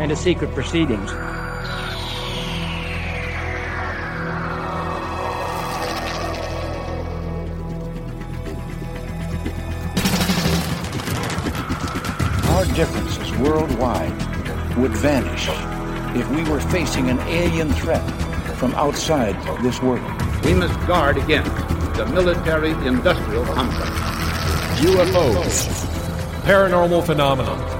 and to secret proceedings. Our differences worldwide would vanish if we were facing an alien threat from outside this world. We must guard against the military industrial complex. UFOs, paranormal phenomena,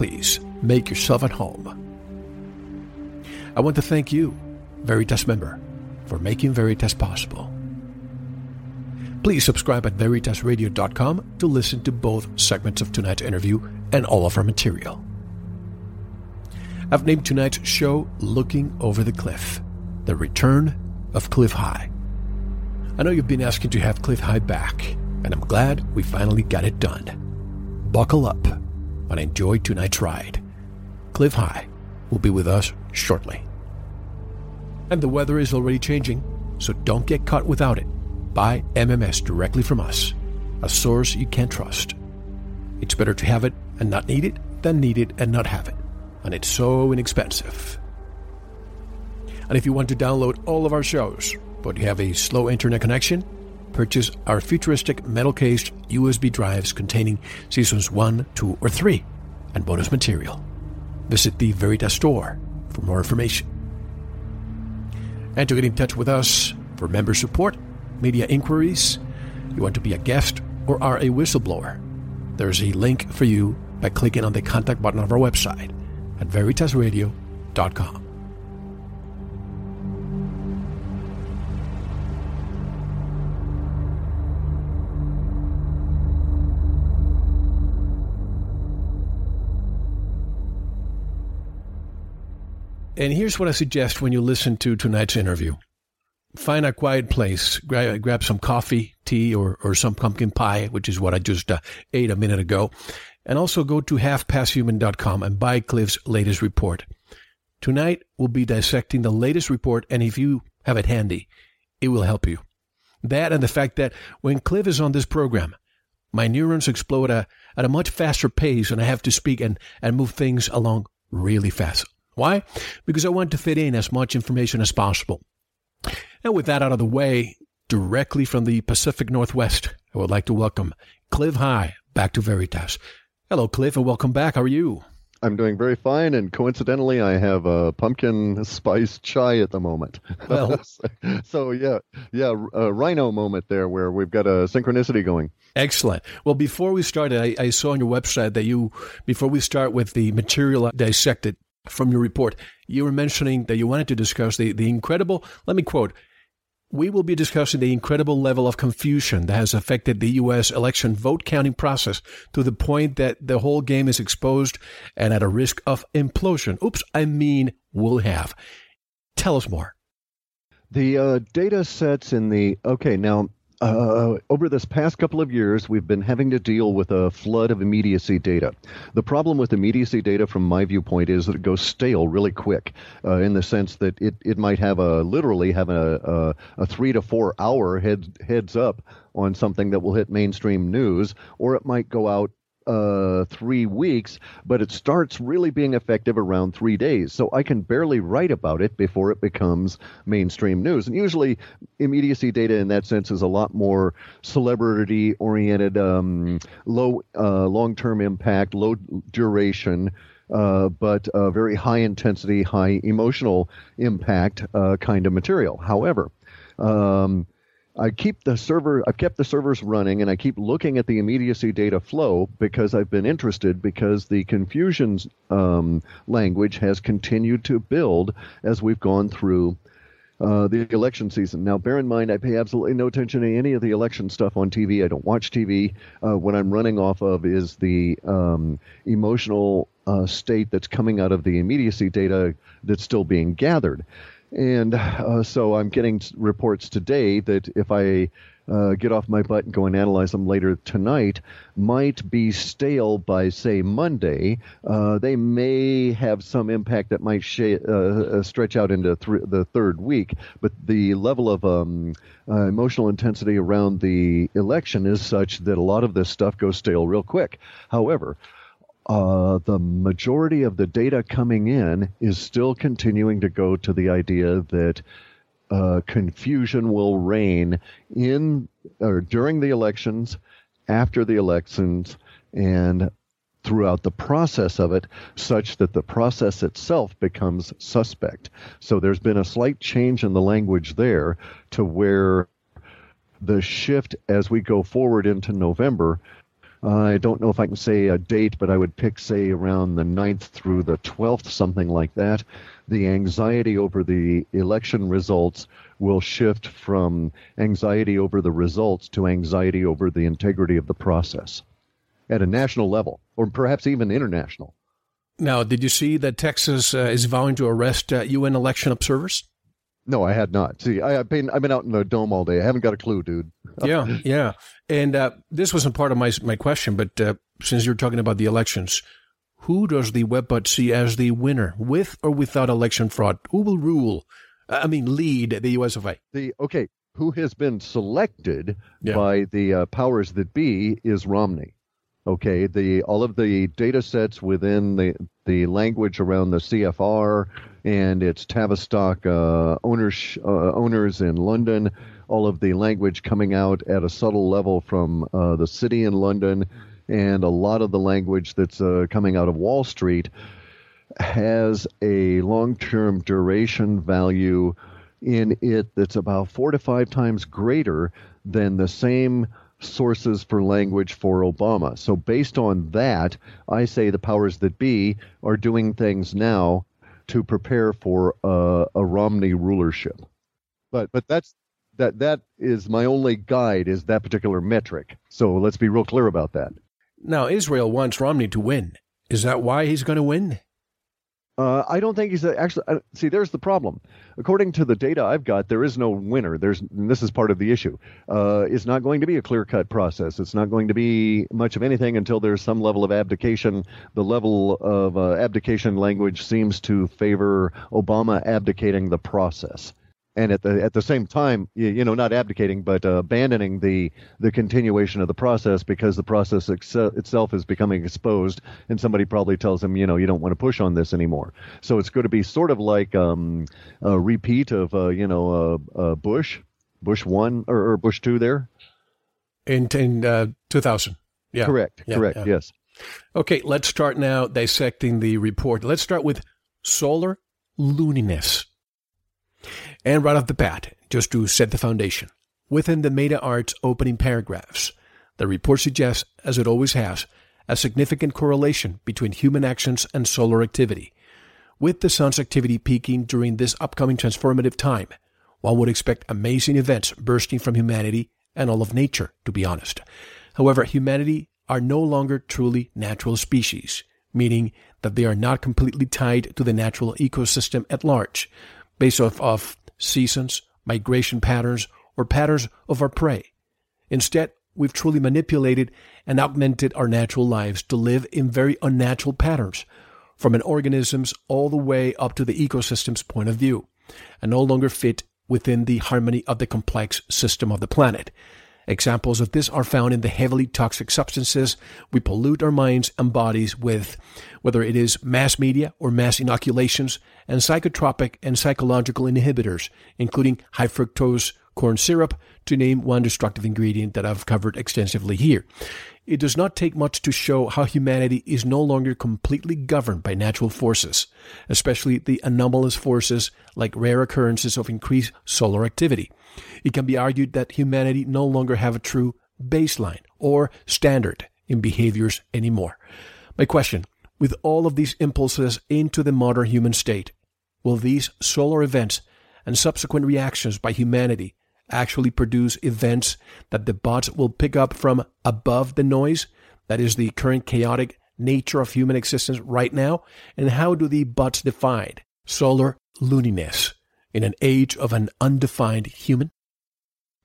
please make yourself at home. I want to thank you, Veritas member, for making Veritas possible. Please subscribe at VeritasRadio.com to listen to both segments of tonight's interview and all of our material. I've named tonight's show Looking Over the Clif The Return of Clif High. I know you've been asking to have Clif High back, and I'm glad we finally got it done. Buckle up and enjoy tonight's ride. Clif High will be with us shortly. And the weather is already changing, so don't get caught without it. Buy MMS directly from us, a source you can trust. It's better to have it and not need it than need it and not have it. And it's so inexpensive. And if you want to download all of our shows, but you have a slow internet connection, purchase our futuristic metal cased USB drives containing seasons 1, 2, or 3 and bonus material. Visit the Veritas store for more information. And to get in touch with us for member support, media inquiries, you want to be a guest or are a whistleblower, there's a link for you by clicking on the contact button of our website at veritasradio.com. And here's what I suggest when you listen to tonight's interview. Find a quiet place, grab, grab some coffee, tea, or, or some pumpkin pie, which is what I just uh, ate a minute ago. And also go to halfpasthuman.com and buy Clif's latest report. Tonight, we'll be dissecting the latest report, and if you have it handy, it will help you. That and the fact that when Cliff is on this program, my neurons explode at, at a much faster pace, and I have to speak and, and move things along really fast. Why? Because I want to fit in as much information as possible. And with that out of the way, directly from the Pacific Northwest, I would like to welcome Clif High back to Veritas. Hello, Clif, and welcome back. How are you? I'm doing very fine, and coincidentally, I have a pumpkin spice chai at the moment. Well, so yeah, yeah, a rhino moment there where we've got a synchronicity going. Excellent. Well, before we started, I, I saw on your website that you, before we start with the material dissected from your report, you were mentioning that you wanted to discuss the, the incredible, let me quote, we will be discussing the incredible level of confusion that has affected the U.S. election vote counting process to the point that the whole game is exposed and at a risk of implosion. Oops, I mean, will have. Tell us more. The uh, data sets in the. Okay, now uh, over this past couple of years, we've been having to deal with a flood of immediacy data. The problem with immediacy data, from my viewpoint, is that it goes stale really quick, uh, in the sense that it, it might have a literally have a, a, a three to four hour head, heads up on something that will hit mainstream news, or it might go out uh, three weeks, but it starts really being effective around three days. So I can barely write about it before it becomes mainstream news. And usually, immediacy data in that sense is a lot more celebrity oriented, um, low uh, long term impact, low duration. Uh, but very high intensity, high emotional impact uh, kind of material. However, um, I keep the server I've kept the servers running and I keep looking at the immediacy data flow because I've been interested because the confusions um, language has continued to build as we've gone through uh, the election season. Now, bear in mind, I pay absolutely no attention to any of the election stuff on TV. I don't watch TV. Uh, what I'm running off of is the um, emotional uh, state that's coming out of the immediacy data that's still being gathered. And uh, so I'm getting reports today that if I uh, get off my butt and go and analyze them later tonight, might be stale by, say, Monday. Uh, they may have some impact that might sh- uh, uh, stretch out into th- the third week, but the level of um, uh, emotional intensity around the election is such that a lot of this stuff goes stale real quick. However, uh, the majority of the data coming in is still continuing to go to the idea that uh, confusion will reign in or during the elections, after the elections, and throughout the process of it, such that the process itself becomes suspect. So there's been a slight change in the language there to where the shift as we go forward into November I don't know if I can say a date, but I would pick, say, around the 9th through the 12th, something like that. The anxiety over the election results will shift from anxiety over the results to anxiety over the integrity of the process at a national level, or perhaps even international. Now, did you see that Texas uh, is vowing to arrest uh, UN election observers? No, I had not. See, I, have been I've been out in the dome all day. I haven't got a clue, dude. yeah, yeah. And uh, this wasn't part of my my question, but uh, since you're talking about the elections, who does the Webbot see as the winner, with or without election fraud? Who will rule? I mean, lead the U.S. of A. The okay, who has been selected yeah. by the uh, powers that be is Romney. Okay, the all of the data sets within the the language around the CFR and its Tavistock uh, owners uh, owners in London. All of the language coming out at a subtle level from uh, the city in London, and a lot of the language that's uh, coming out of Wall Street has a long-term duration value in it that's about four to five times greater than the same sources for language for Obama. So, based on that, I say the powers that be are doing things now to prepare for a, a Romney rulership. But but that's that that is my only guide is that particular metric. So let's be real clear about that. Now Israel wants Romney to win. Is that why he's going to win? Uh, I don't think he's a, actually. Uh, see, there's the problem. According to the data I've got, there is no winner. There's this is part of the issue. Uh, it's not going to be a clear-cut process. It's not going to be much of anything until there's some level of abdication. The level of uh, abdication language seems to favor Obama abdicating the process and at the at the same time, you, you know, not abdicating, but uh, abandoning the the continuation of the process because the process ex- itself is becoming exposed, and somebody probably tells him, you know, you don't want to push on this anymore. So it's going to be sort of like um, a repeat of, uh, you know, uh, uh Bush, Bush one or, or, Bush two there, in in uh, two thousand. Yeah, correct, yeah, correct, yeah. yes. Okay, let's start now dissecting the report. Let's start with solar looniness. And right off the bat, just to set the foundation, within the Meta Arts opening paragraphs, the report suggests, as it always has, a significant correlation between human actions and solar activity, with the sun's activity peaking during this upcoming transformative time, one would expect amazing events bursting from humanity and all of nature, to be honest. However, humanity are no longer truly natural species, meaning that they are not completely tied to the natural ecosystem at large, based off of seasons, migration patterns, or patterns of our prey. Instead, we've truly manipulated and augmented our natural lives to live in very unnatural patterns, from an organism's all the way up to the ecosystem's point of view, and no longer fit within the harmony of the complex system of the planet. Examples of this are found in the heavily toxic substances we pollute our minds and bodies with, whether it is mass media or mass inoculations, and psychotropic and psychological inhibitors, including high fructose corn syrup, to name one destructive ingredient that I've covered extensively here. It does not take much to show how humanity is no longer completely governed by natural forces, especially the anomalous forces like rare occurrences of increased solar activity. It can be argued that humanity no longer have a true baseline or standard in behaviors anymore. My question, with all of these impulses into the modern human state, will these solar events and subsequent reactions by humanity actually produce events that the bots will pick up from above the noise that is the current chaotic nature of human existence right now? And how do the bots define solar looniness in an age of an undefined human?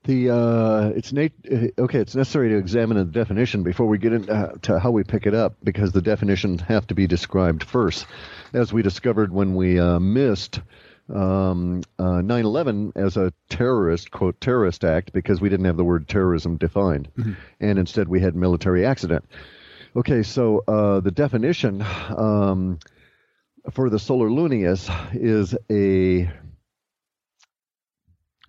The uh, it's nat- uh, okay. It's necessary to examine the definition before we get into uh, how we pick it up because the definitions have to be described first, as we discovered when we uh, missed um, uh, 9/11 as a terrorist quote terrorist act because we didn't have the word terrorism defined, mm-hmm. and instead we had military accident. Okay, so uh, the definition um, for the solar lunius is a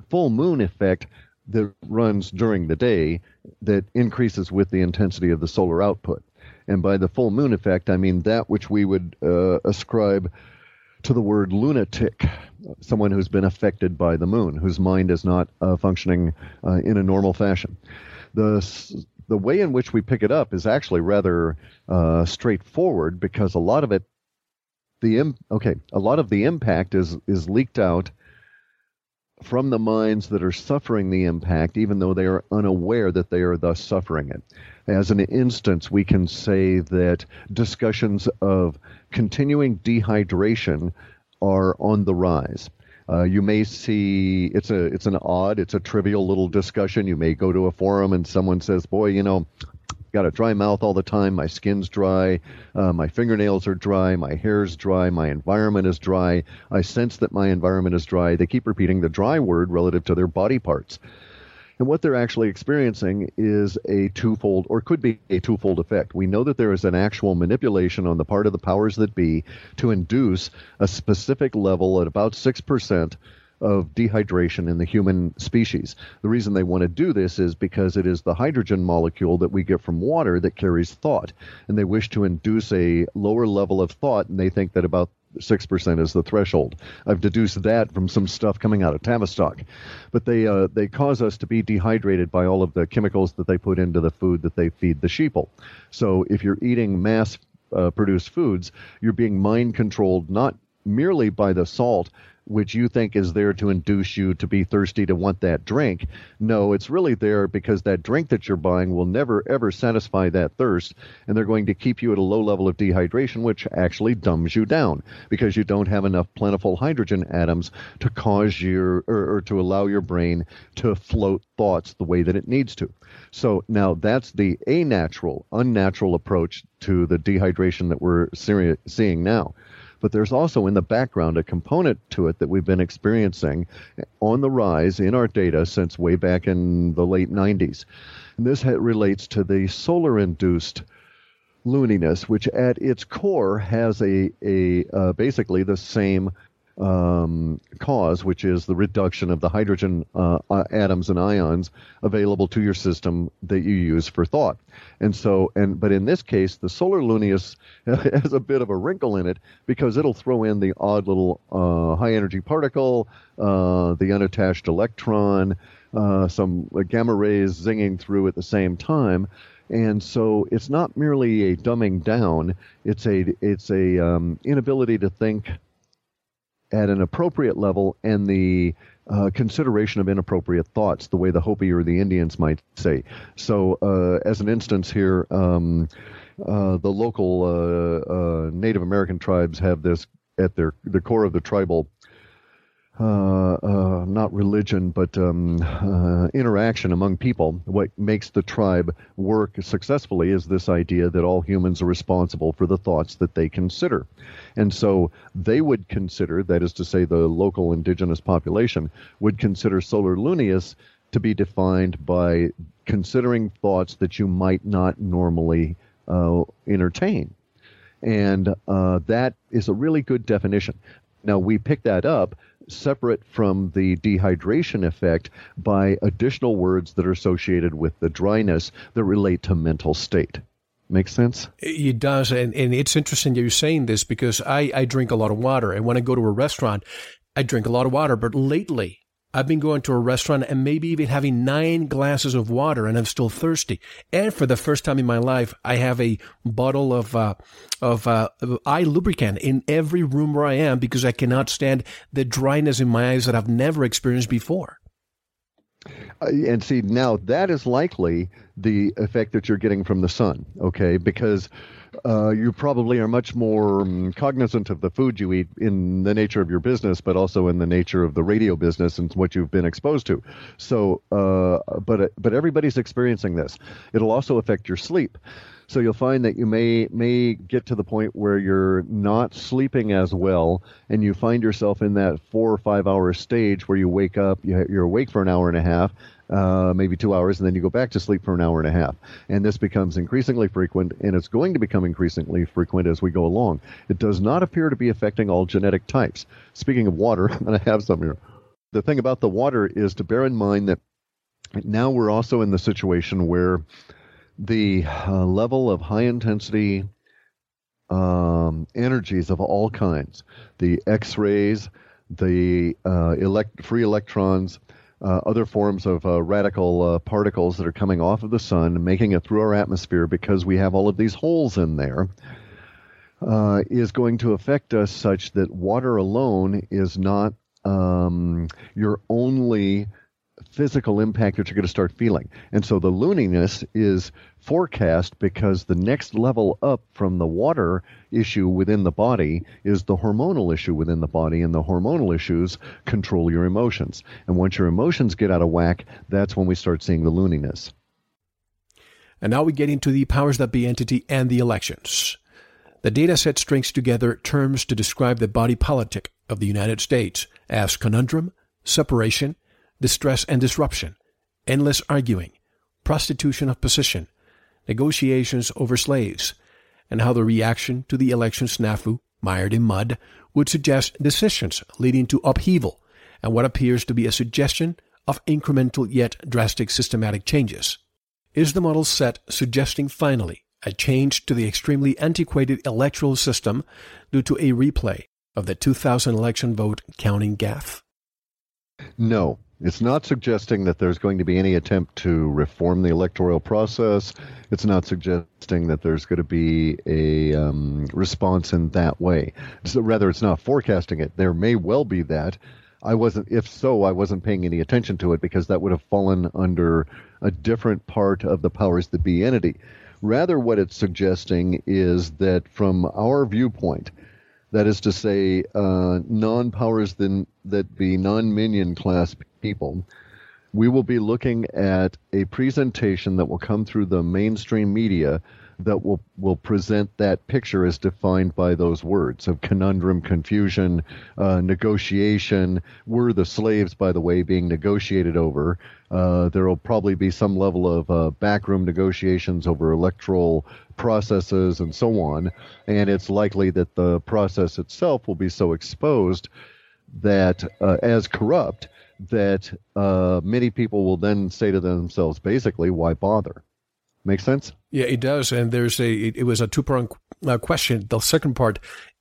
full moon effect that runs during the day that increases with the intensity of the solar output. And by the full moon effect, I mean that which we would uh, ascribe to the word lunatic, someone who's been affected by the moon, whose mind is not uh, functioning uh, in a normal fashion. The the way in which we pick it up is actually rather uh, straightforward because a lot of it, the Im- okay, a lot of the impact is is leaked out from the minds that are suffering the impact, even though they are unaware that they are thus suffering it. As an instance, we can say that discussions of continuing dehydration are on the rise. Uh, you may see it's a it's an odd, it's a trivial little discussion. You may go to a forum and someone says, "Boy, you know, got a dry mouth all the time. My skin's dry. Uh, my fingernails are dry. My hair's dry. My environment is dry. I sense that my environment is dry. They keep repeating the dry word relative to their body parts. And what they're actually experiencing is a twofold, or could be a twofold effect. We know that there is an actual manipulation on the part of the powers that be to induce a specific level at about 6% of dehydration in the human species. The reason they want to do this is because it is the hydrogen molecule that we get from water that carries thought. And they wish to induce a lower level of thought, and they think that about 6% is the threshold. I've deduced that from some stuff coming out of Tavistock. But they, uh, they cause us to be dehydrated by all of the chemicals that they put into the food that they feed the sheeple. So if you're eating mass uh, produced foods, you're being mind controlled not merely by the salt, which you think is there to induce you to be thirsty to want that drink. No, it's really there because that drink that you're buying will never ever satisfy that thirst, and they're going to keep you at a low level of dehydration, which actually dumbs you down because you don't have enough plentiful hydrogen atoms to cause your or, or to allow your brain to float thoughts the way that it needs to. So now that's the a-natural, unnatural approach to the dehydration that we're seeing now. But there's also in the background a component to it that we've been experiencing on the rise in our data since way back in the late 90s. And this relates to the solar induced looniness, which at its core has a, a uh, basically the same um, cause, which is the reduction of the hydrogen uh, uh, atoms and ions available to your system that you use for thought. And so, and but in this case, the solar lunius has a bit of a wrinkle in it because it'll throw in the odd little uh, high energy particle, uh, the unattached electron, uh, some gamma rays zinging through at the same time. And so it's not merely a dumbing down; it's a it's a um, inability to think at an appropriate level, and the uh, consideration of inappropriate thoughts, the way the Hopi or the Indians might say. So, uh, as an instance here, um, uh, the local uh, uh, Native American tribes have this at their the core of the tribal uh, uh, not religion, but um, uh, interaction among people. What makes the tribe work successfully is this idea that all humans are responsible for the thoughts that they consider. And so they would consider, that is to say, the local indigenous population would consider solar luneus to be defined by considering thoughts that you might not normally uh, entertain. And uh, that is a really good definition. Now, we pick that up separate from the dehydration effect by additional words that are associated with the dryness that relate to mental state. Makes sense? It does. And, and it's interesting you're saying this because I, I drink a lot of water. And when I go to a restaurant, I drink a lot of water. But lately, I've been going to a restaurant and maybe even having nine glasses of water and I'm still thirsty. And for the first time in my life, I have a bottle of, uh, of, uh, eye lubricant in every room where I am because I cannot stand the dryness in my eyes that I've never experienced before. Uh, and see, now that is likely the effect that you're getting from the sun, okay? Because uh, you probably are much more um, cognizant of the food you eat in the nature of your business, but also in the nature of the radio business and what you've been exposed to. So, uh, but but everybody's experiencing this. It'll also affect your sleep. So you'll find that you may may get to the point where you're not sleeping as well, and you find yourself in that four or five hour stage where you wake up, you're awake for an hour and a half, uh, maybe two hours, and then you go back to sleep for an hour and a half. And this becomes increasingly frequent, and it's going to become increasingly frequent as we go along. It does not appear to be affecting all genetic types. Speaking of water, I'm going to have some here. The thing about the water is to bear in mind that now we're also in the situation where the uh, level of high intensity um, energies of all kinds, the X rays, the uh, elect- free electrons, uh, other forms of uh, radical uh, particles that are coming off of the sun, making it through our atmosphere because we have all of these holes in there, uh, is going to affect us such that water alone is not um, your only physical impact that you're going to start feeling. And so the looniness is forecast because the next level up from the water issue within the body is the hormonal issue within the body, and the hormonal issues control your emotions. And once your emotions get out of whack, that's when we start seeing the looniness. And now we get into the powers that be entity and the elections. The data set strings together terms to describe the body politic of the United States as conundrum, separation, distress and disruption, endless arguing, prostitution of position, negotiations over slaves, and how the reaction to the election snafu, mired in mud, would suggest decisions leading to upheaval and what appears to be a suggestion of incremental yet drastic systematic changes. Is the model set suggesting finally a change to the extremely antiquated electoral system due to a replay of the 2000 election vote counting gaffe? No, it's not suggesting that there's going to be any attempt to reform the electoral process. It's not suggesting that there's going to be a um, response in that way. So rather, it's not forecasting it. There may well be that. I wasn't, if so, I wasn't paying any attention to it because that would have fallen under a different part of the powers that be entity. Rather, what it's suggesting is that from our viewpoint, that is to say, uh, non powers that be non minion class people, we will be looking at a presentation that will come through the mainstream media that will, will present that picture as defined by those words of conundrum, confusion, uh, negotiation. We're the slaves, by the way, being negotiated over. Uh, there will probably be some level of uh, backroom negotiations over electoral processes and so on. And it's likely that the process itself will be so exposed that uh, as corrupt that uh, many people will then say to themselves, basically, why bother? Make sense? Yeah, it does. And there's a, it, it was a two pronged uh, question. The second part,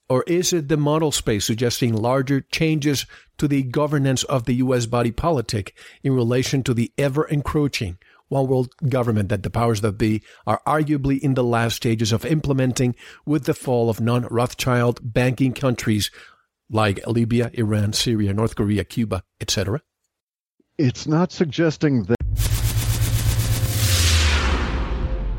or is it the model space suggesting larger changes to the governance of the U.S. body politic in relation to the ever encroaching one world government that the powers that be are arguably in the last stages of implementing with the fall of non Rothschild banking countries like Libya, Iran, Syria, North Korea, Cuba, etc.? It's not suggesting that.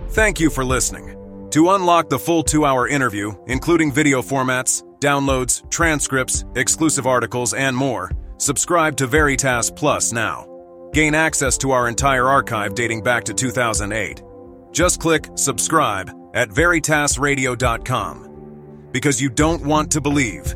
Thank you for listening. To unlock the full two hour interview, including video formats, downloads, transcripts, exclusive articles, and more, subscribe to Veritas Plus now. Gain access to our entire archive dating back to 2008. Just click subscribe at veritasradio.com. Because you don't want to believe,